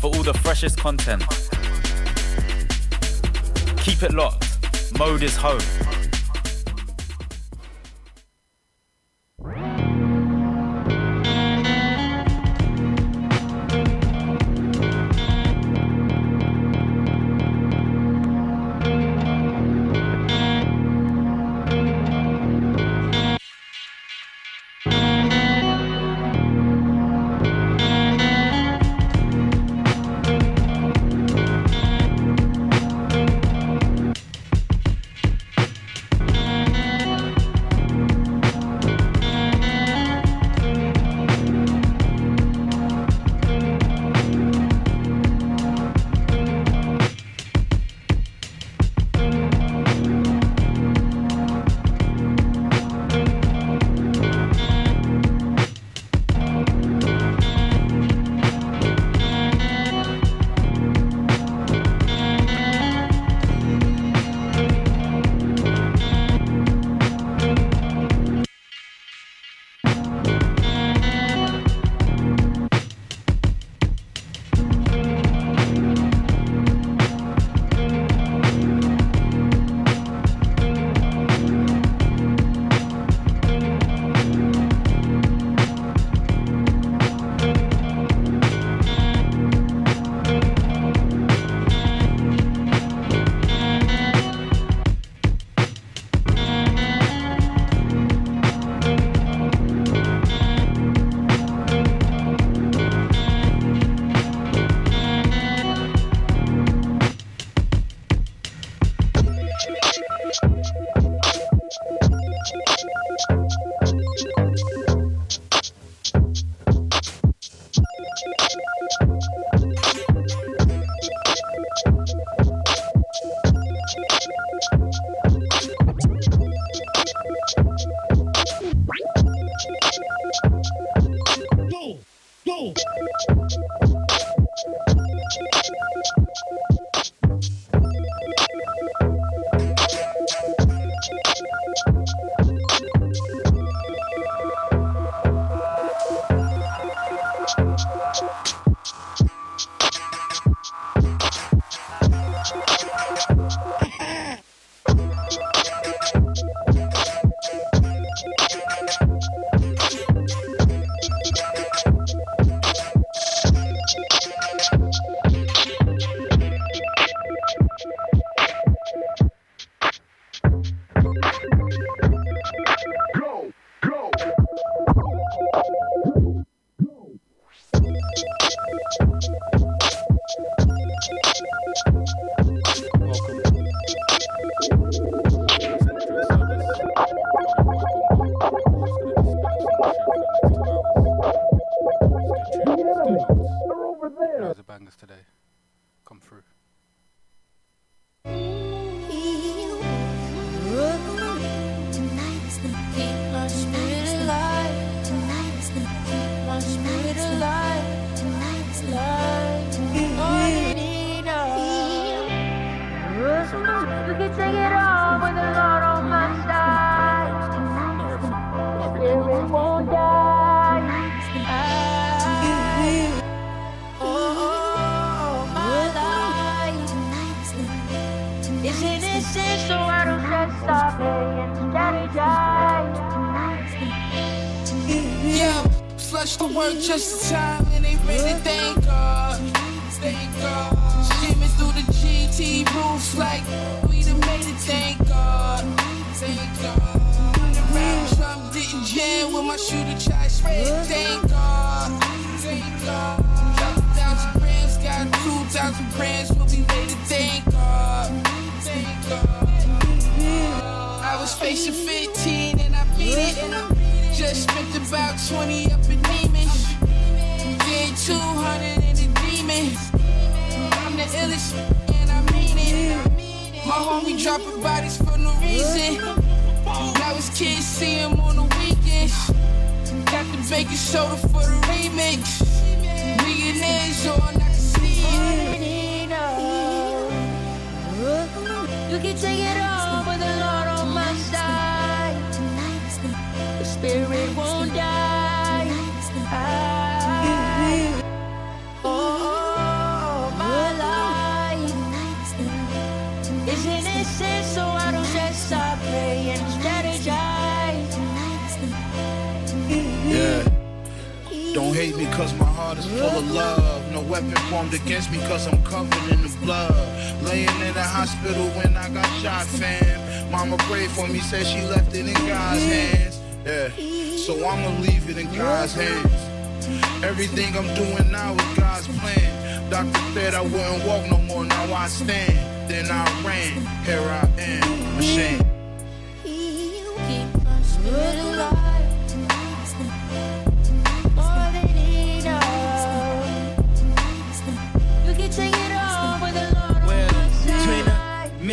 for all the freshest content. Keep it locked. Mode is home.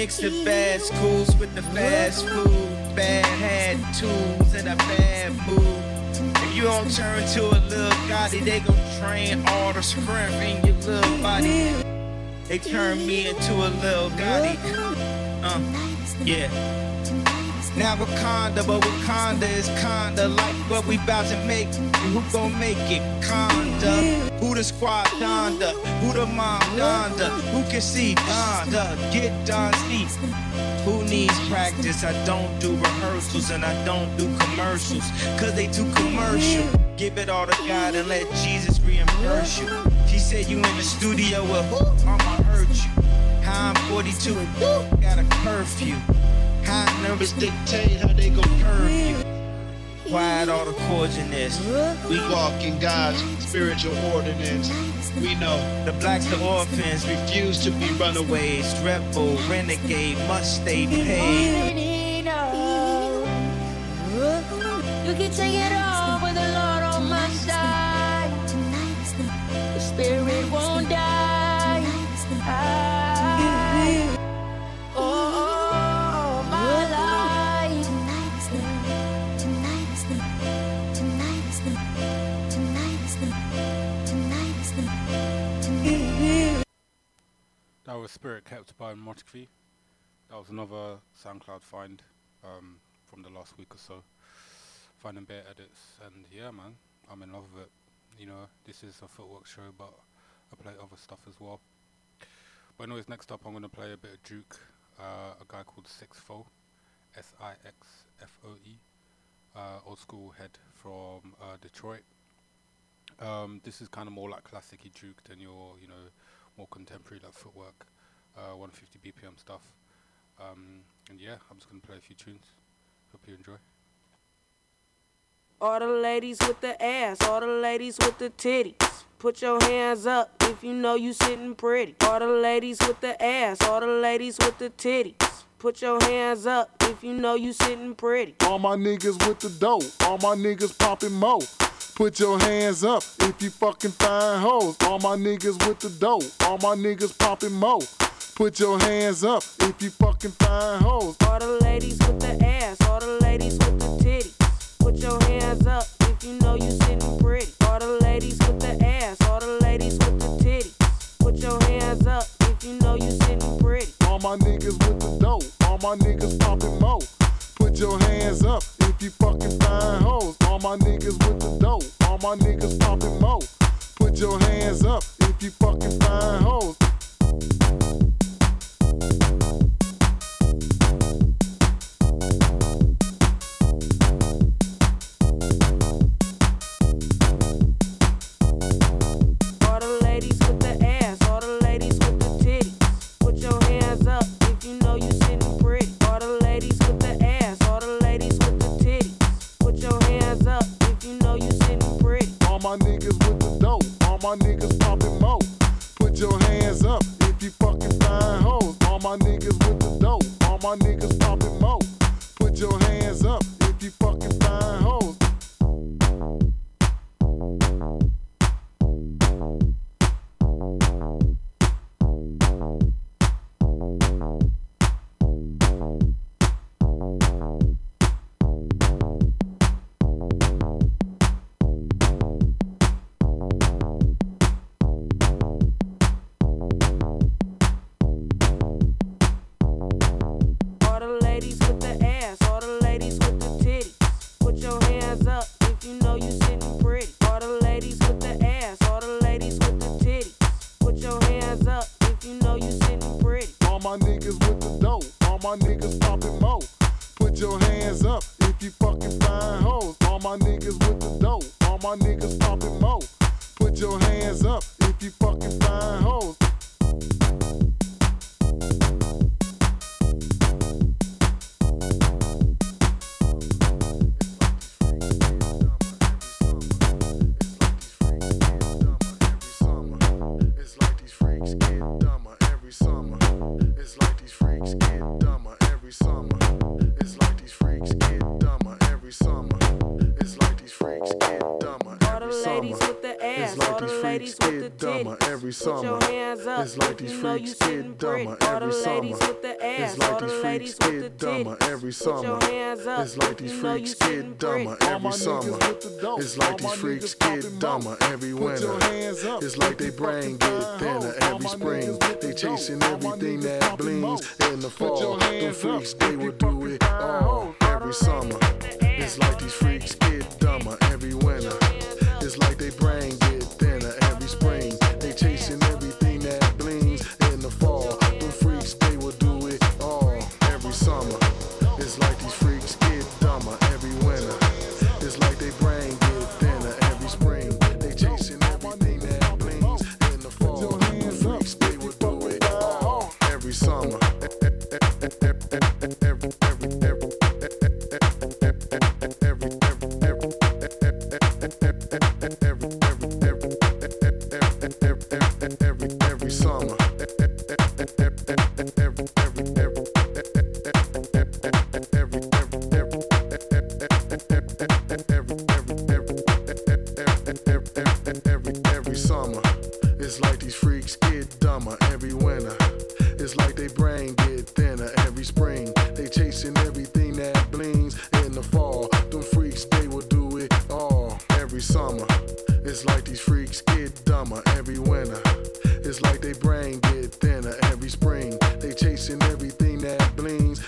Side. the mix of schools with the fast food, bad tools and a bad mood. If you don't turn to a little Gotti, they gon' train all the strength in your little body. They turn me into a little Gotti. Uh, yeah. Now Wakanda, but Wakanda is kinda like what we bout to make. And who gon' make it? Conda. Who the squad Donda? Who the mom Donda? Who can see Donda? Get Don Steve. Who needs practice? I don't do rehearsals and I don't do commercials. Cause they too commercial. Give it all to God and let Jesus reimburse you. She said you in the studio who? I'ma hurt you. I'm 42 and? Got a curfew. High numbers dictate how they gon' curve you. Quiet all the chords in this. We walk in God's spiritual ordinance. We know the blacks, the orphans, refuse to be runaways. rebel, renegade, must stay paid. You can take it all, That was Spirit Kept by Motkvi. That was another SoundCloud find um, from the last week or so. Finding better edits, and yeah, man, I'm in love with it. You know, this is a footwork show, but I play other stuff as well. But anyways, next up, I'm gonna play a bit of Juke. Uh, a guy called Sixfoe, S-I-X-F-O-E, uh, old school head from uh, Detroit. Um, this is kind of more like classic Juke than your, you know, more contemporary like footwork, uh, 150 BPM stuff. Um, and yeah, I'm just gonna play a few tunes. Hope you enjoy. All the ladies with the ass, all the ladies with the titties. Put your hands up if you know you sitting pretty. All the ladies with the ass, all the ladies with the titties. Put your hands up if you know you sitting pretty. All my niggas with the dough, all my niggas popping mo. Put your hands up if you fucking find hoes. All my niggas with the dough, all my niggas popping mo. Put your hands up if you fucking find hoes. All the ladies with the ass, all the ladies with the titties. Put your hands up if you know you sitting pretty. All the ladies with the ass, all the ladies with the titties. Put your hands up if you know you sitting pretty. All my niggas with the dough, all my niggas popping mo. Put your hands up if you fucking find hoes. All my niggas with the dough, all my niggas popping mo. Put your hands up if you fucking find hoes. every summer. It's like these freaks get dumber every summer. It's like these freaks get dumber every summer. It's like these freaks get dumber every summer. It's like these freaks get dumber every winter. It's like they brain get thinner every spring. They chasing everything that blings in the fall. Them freaks, they will do it all every summer. It's like these freaks They chasing everything that blings in the fall. Them freaks, they will do it all every summer. It's like these freaks get dumber every winter. It's like they brain get thinner every spring. They chasing everything that blings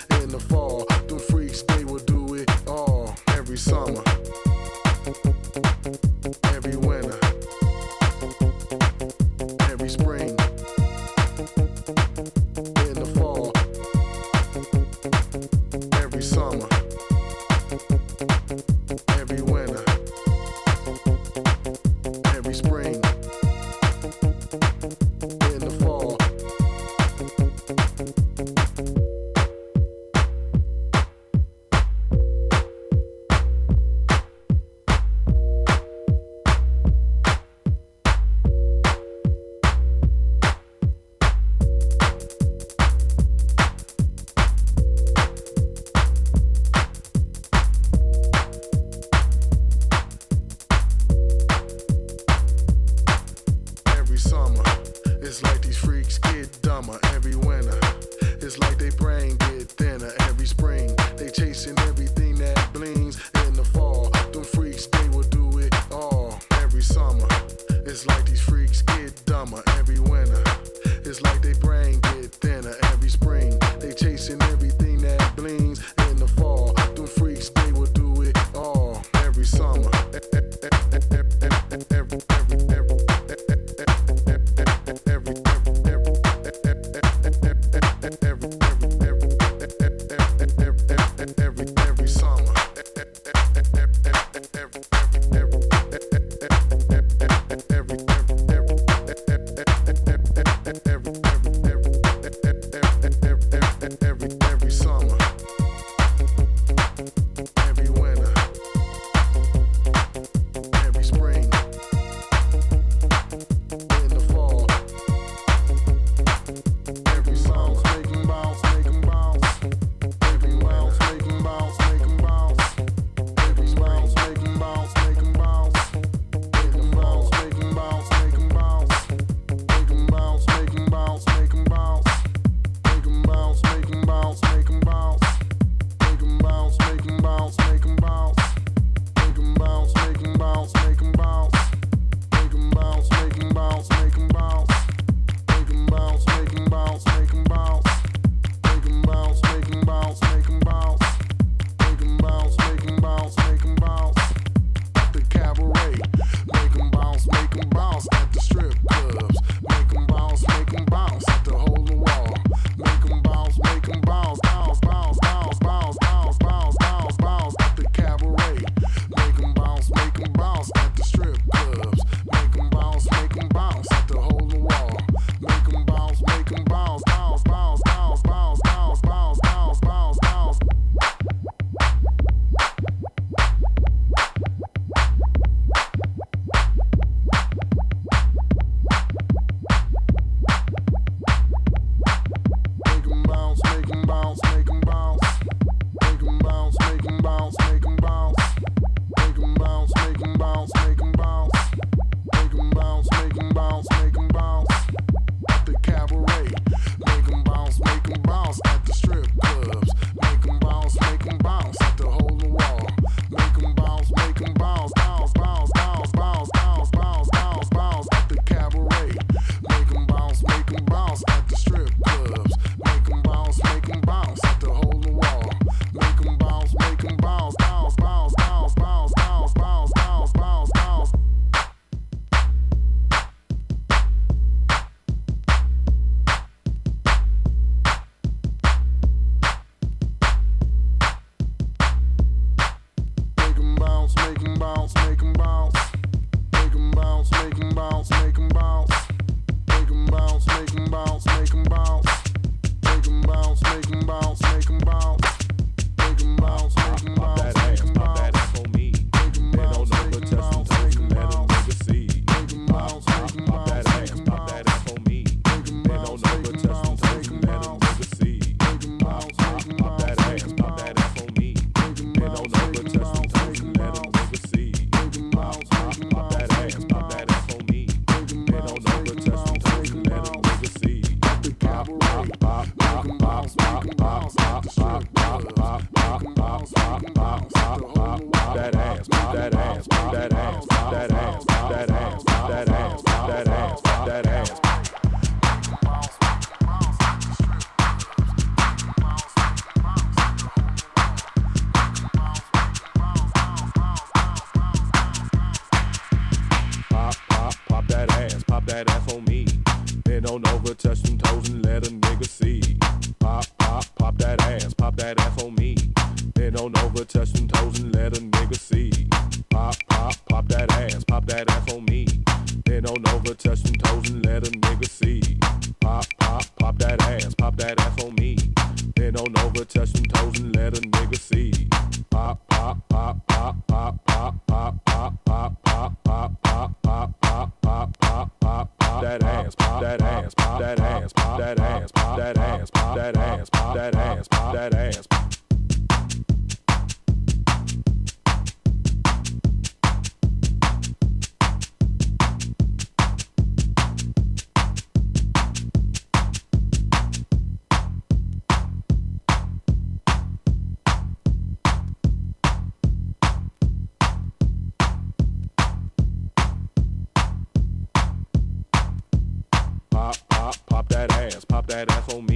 badass old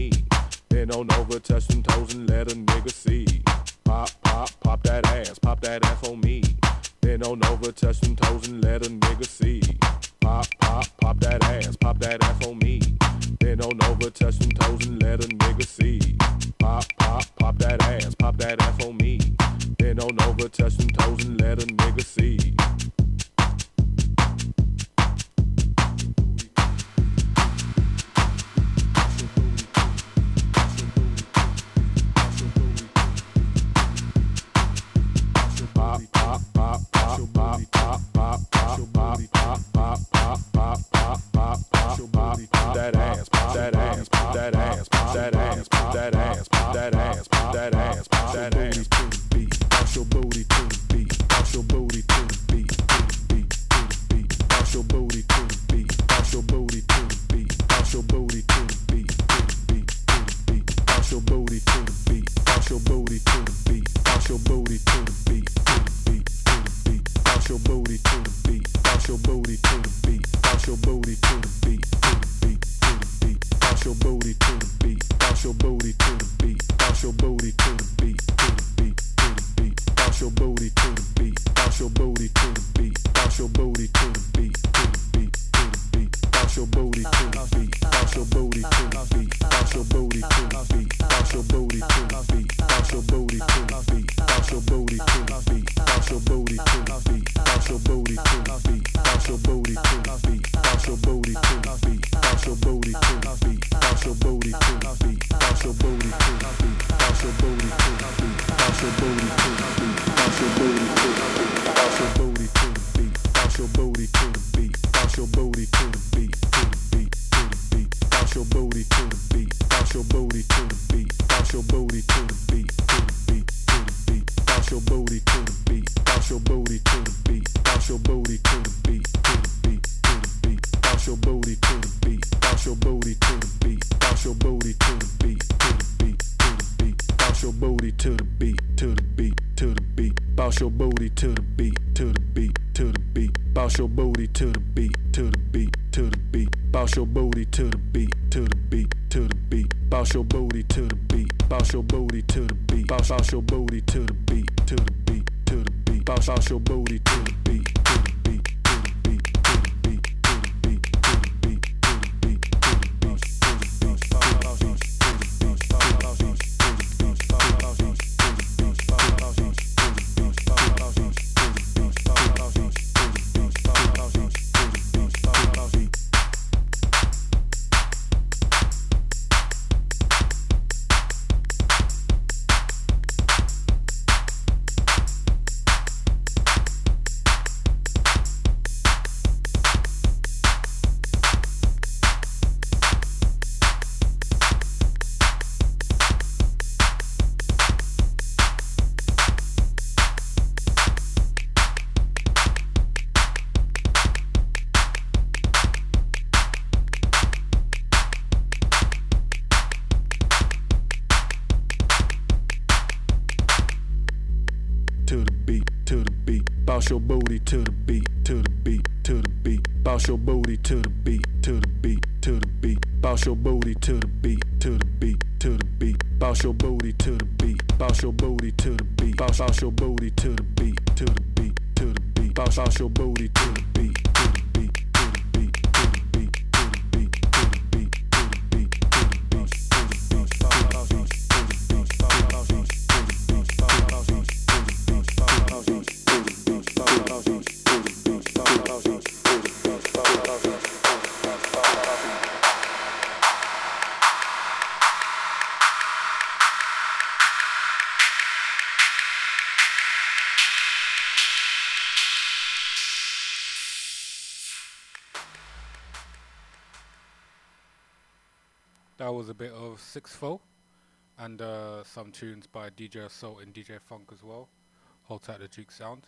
32 to the beat, to the beat, to the beat. Bounce your booty to the beat, to the beat, to the beat. Bounce your booty to the beat, to the beat, to the beat. Bounce your booty to the beat, bounce your booty to the beat. Bounce, your booty was a bit of Sixfoe and uh, some tunes by DJ Assault and DJ Funk as well. Hold tight the Juke sound.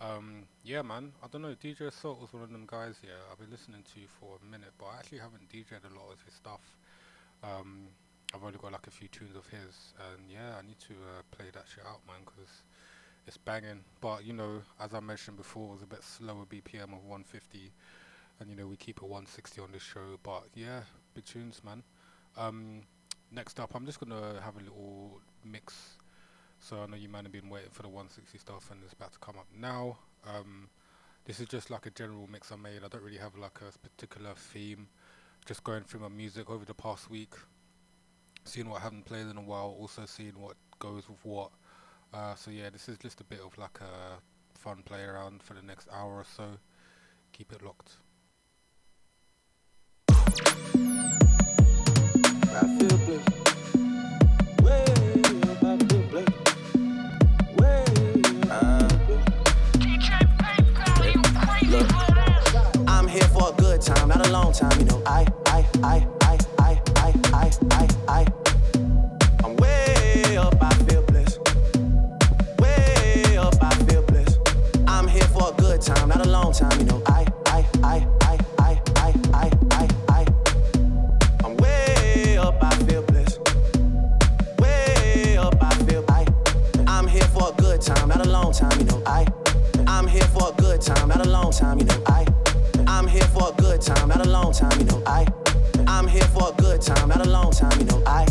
Um, yeah, man. I don't know. DJ Assault was one of them guys. Yeah, I've been listening to for a minute, but I actually haven't DJed a lot of his stuff. Um, I've only got like a few tunes of his, and yeah, I need to uh, play that shit out, man, because it's banging. But you know, as I mentioned before, it was a bit slower BPM of 150, and you know we keep it 160 on this show. But yeah, big tunes, man. Um, next up, I'm just gonna have a little mix. So I know you might have been waiting for the 160 stuff, and it's about to come up now. Um, this is just like a general mix I made. I don't really have like a particular theme. Just going through my music over the past week, seeing what I haven't played in a while, also seeing what goes with what. Uh, so yeah, this is just a bit of like a fun play around for the next hour or so. Keep it locked. Time, not a long time. You know, I, I, I, know. I. I'm here for a good time, not a long time, you know. I. I'm here for a good time, not a long time, you know. I. I'm here for a good time, not a long time, you know. I.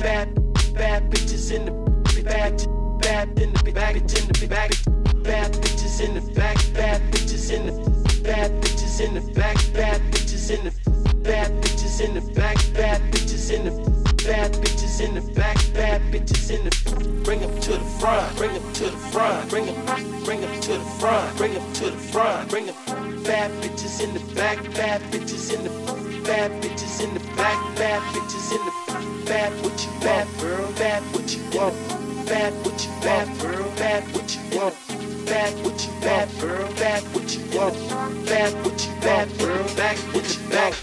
bad bad bitches in the bad bad in the back, in the back, bad bitches in the back, bad bitches in the bad bitches in the back, bad bitches in the bad bitches in the back, bad bitches in the Bad bitches in the back, bad bitches in the bring them to the front, bring them to the front, bring them, bring them to the front, bring them to the front, bring them bad bitches in the back, bad bitches in the bad bitches in the back, bad bitches in the bad what you bad girl, bad what you want, bad what you bad girl, bad what you want. Bad what you bad girl, bad what you want, bad what you bad girl, back what you back,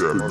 that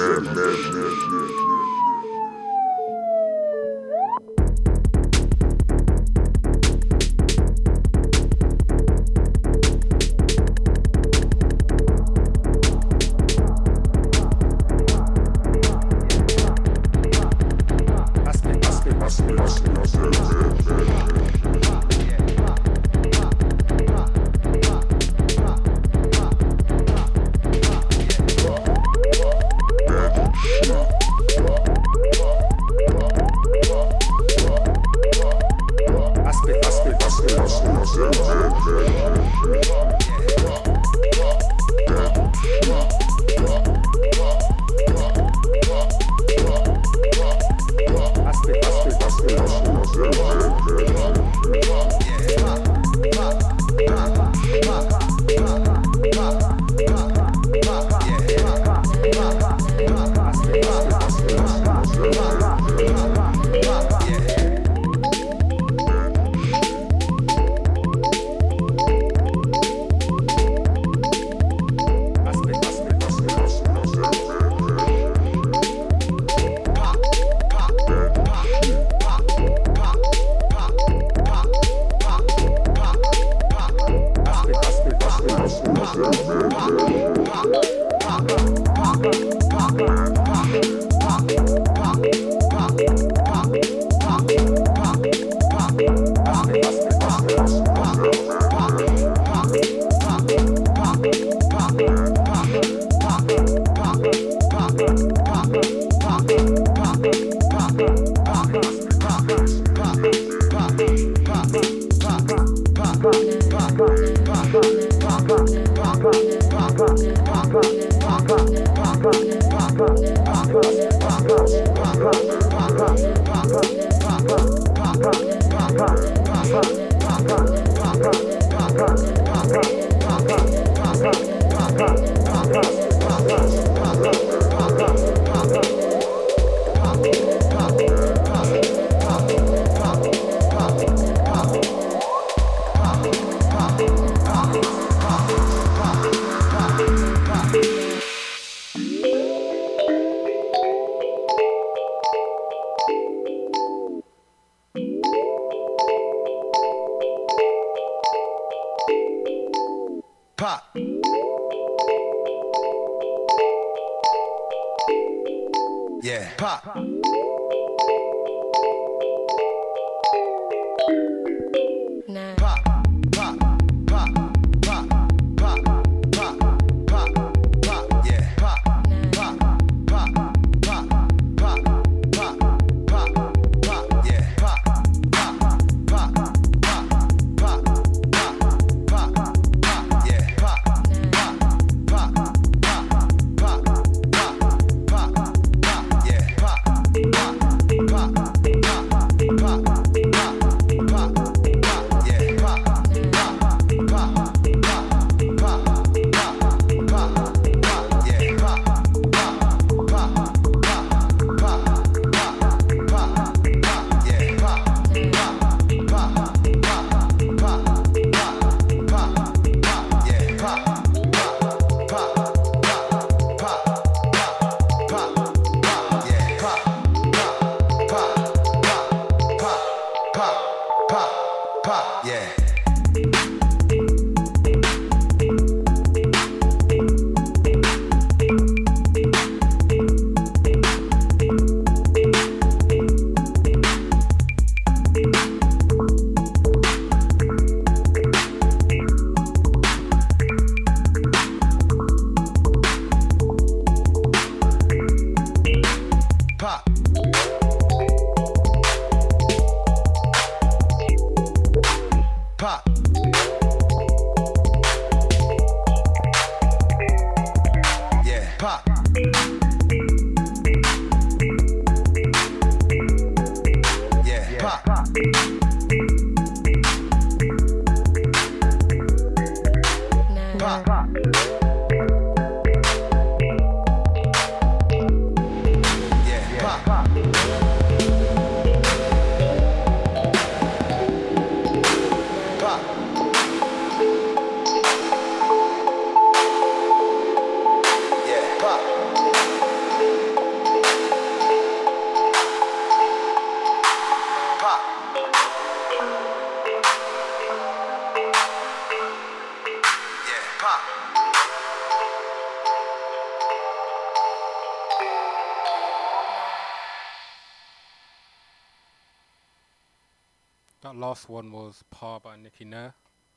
Pa by Nikki Nair.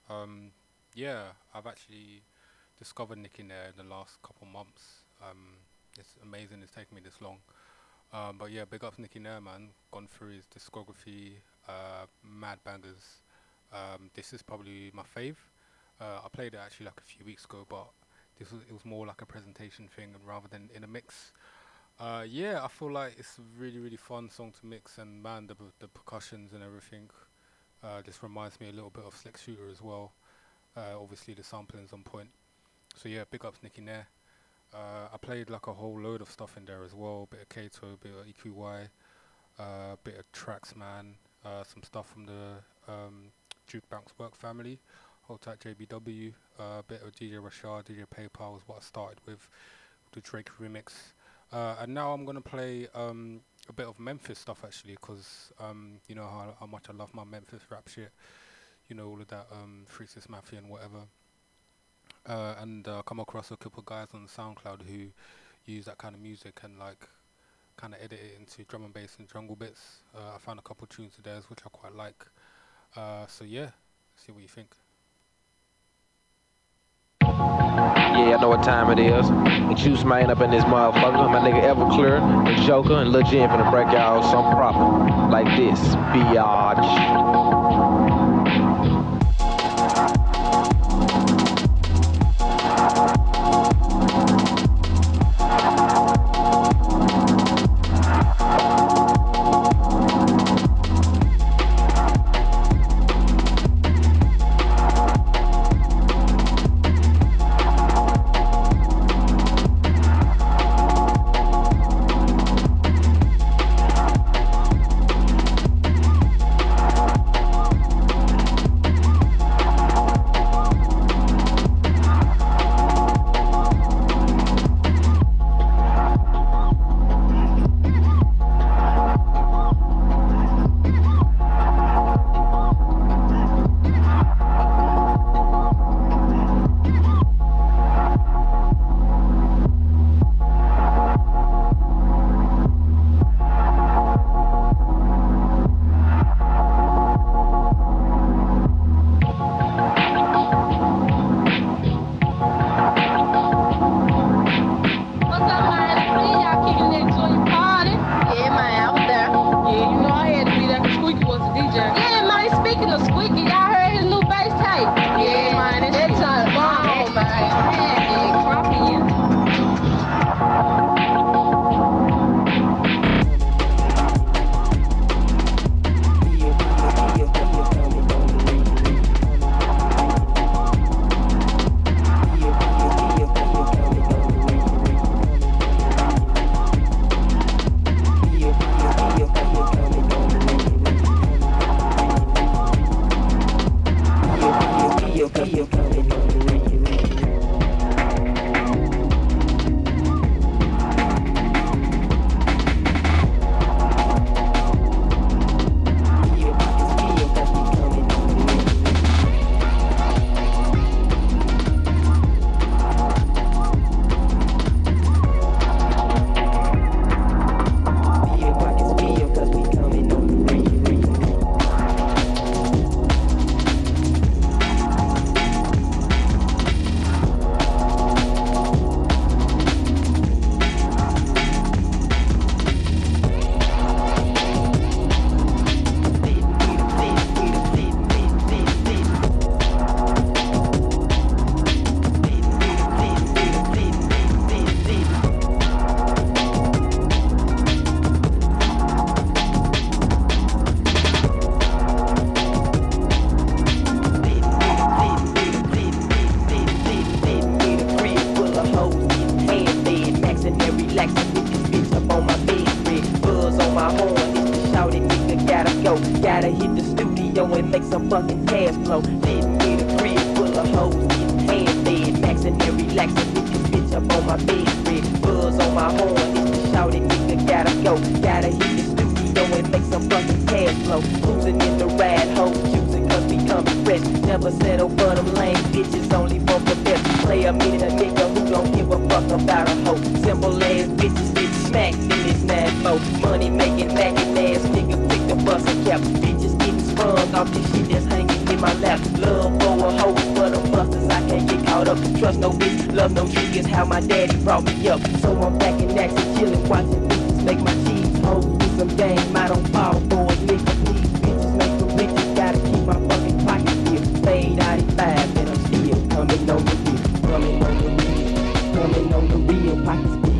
Um, yeah, I've actually discovered Nikki Nair in the last couple months. Um, it's amazing it's taken me this long. Um, but yeah, big up Nikki Nair, man. Gone through his discography, uh, mad bangers. Um, this is probably my fave. Uh, I played it actually like a few weeks ago, but this was it was more like a presentation thing rather than in a mix. Uh, yeah, I feel like it's a really really fun song to mix, and man, the the percussions and everything. Uh, this reminds me a little bit of Slick Shoota as well. Uh, obviously the sampling's on point. So yeah, big ups Nikki Nair. Uh, I played like a whole load of stuff in there as well. Bit of Kato, bit of EQY, uh, bit of Traxman, uh, some stuff from the um, Juke Bounce Werk family. Hold tight JBW, uh, bit of DJ Rashad, DJ PayPal was what I started with, the Drake remix. Uh, and now I'm gonna play um, a bit of Memphis stuff actually, cause um, you know how, how much I love my Memphis rap shit. You know all of that um, Mafia and whatever. Uh, and uh, come across a couple guys on SoundCloud who use that kind of music and like kind of edit it into drum and bass and jungle bits. Uh, I found a couple tunes of theirs which I quite like. Uh, so yeah, see what you think. Yeah, I know what time it is. The juice man up in this motherfucker. My nigga Everclear, the Joker, and Lil Jen finna break y'all some proper. Like this, biatch.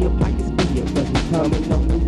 Filled, cause we coming on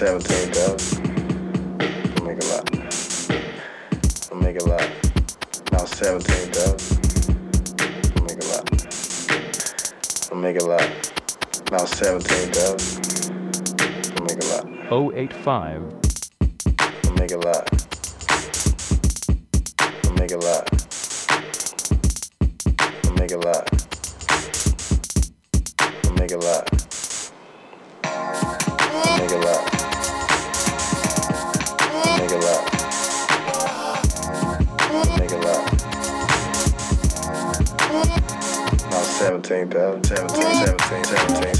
seventeen thousand. Make a lot. Make a lot. Seventeen thousand. Make a lot. Make a lot. Seventeen thousand. Make a lot. Oh I make a lot. I make a lot. I make a lot. I make a lot. 17,000, 17, 17, 17, 17.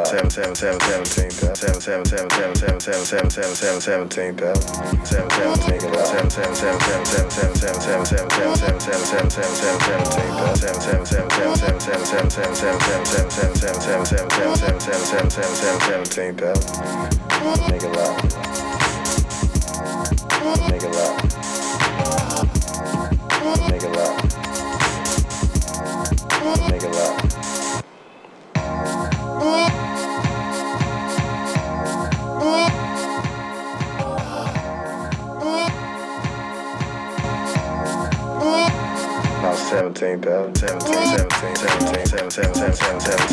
Make it loud. Make it loud. Make it loud. 17 thousand, 17, 17, 17, 17, 17,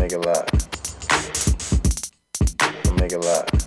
make it live. I'll make it live.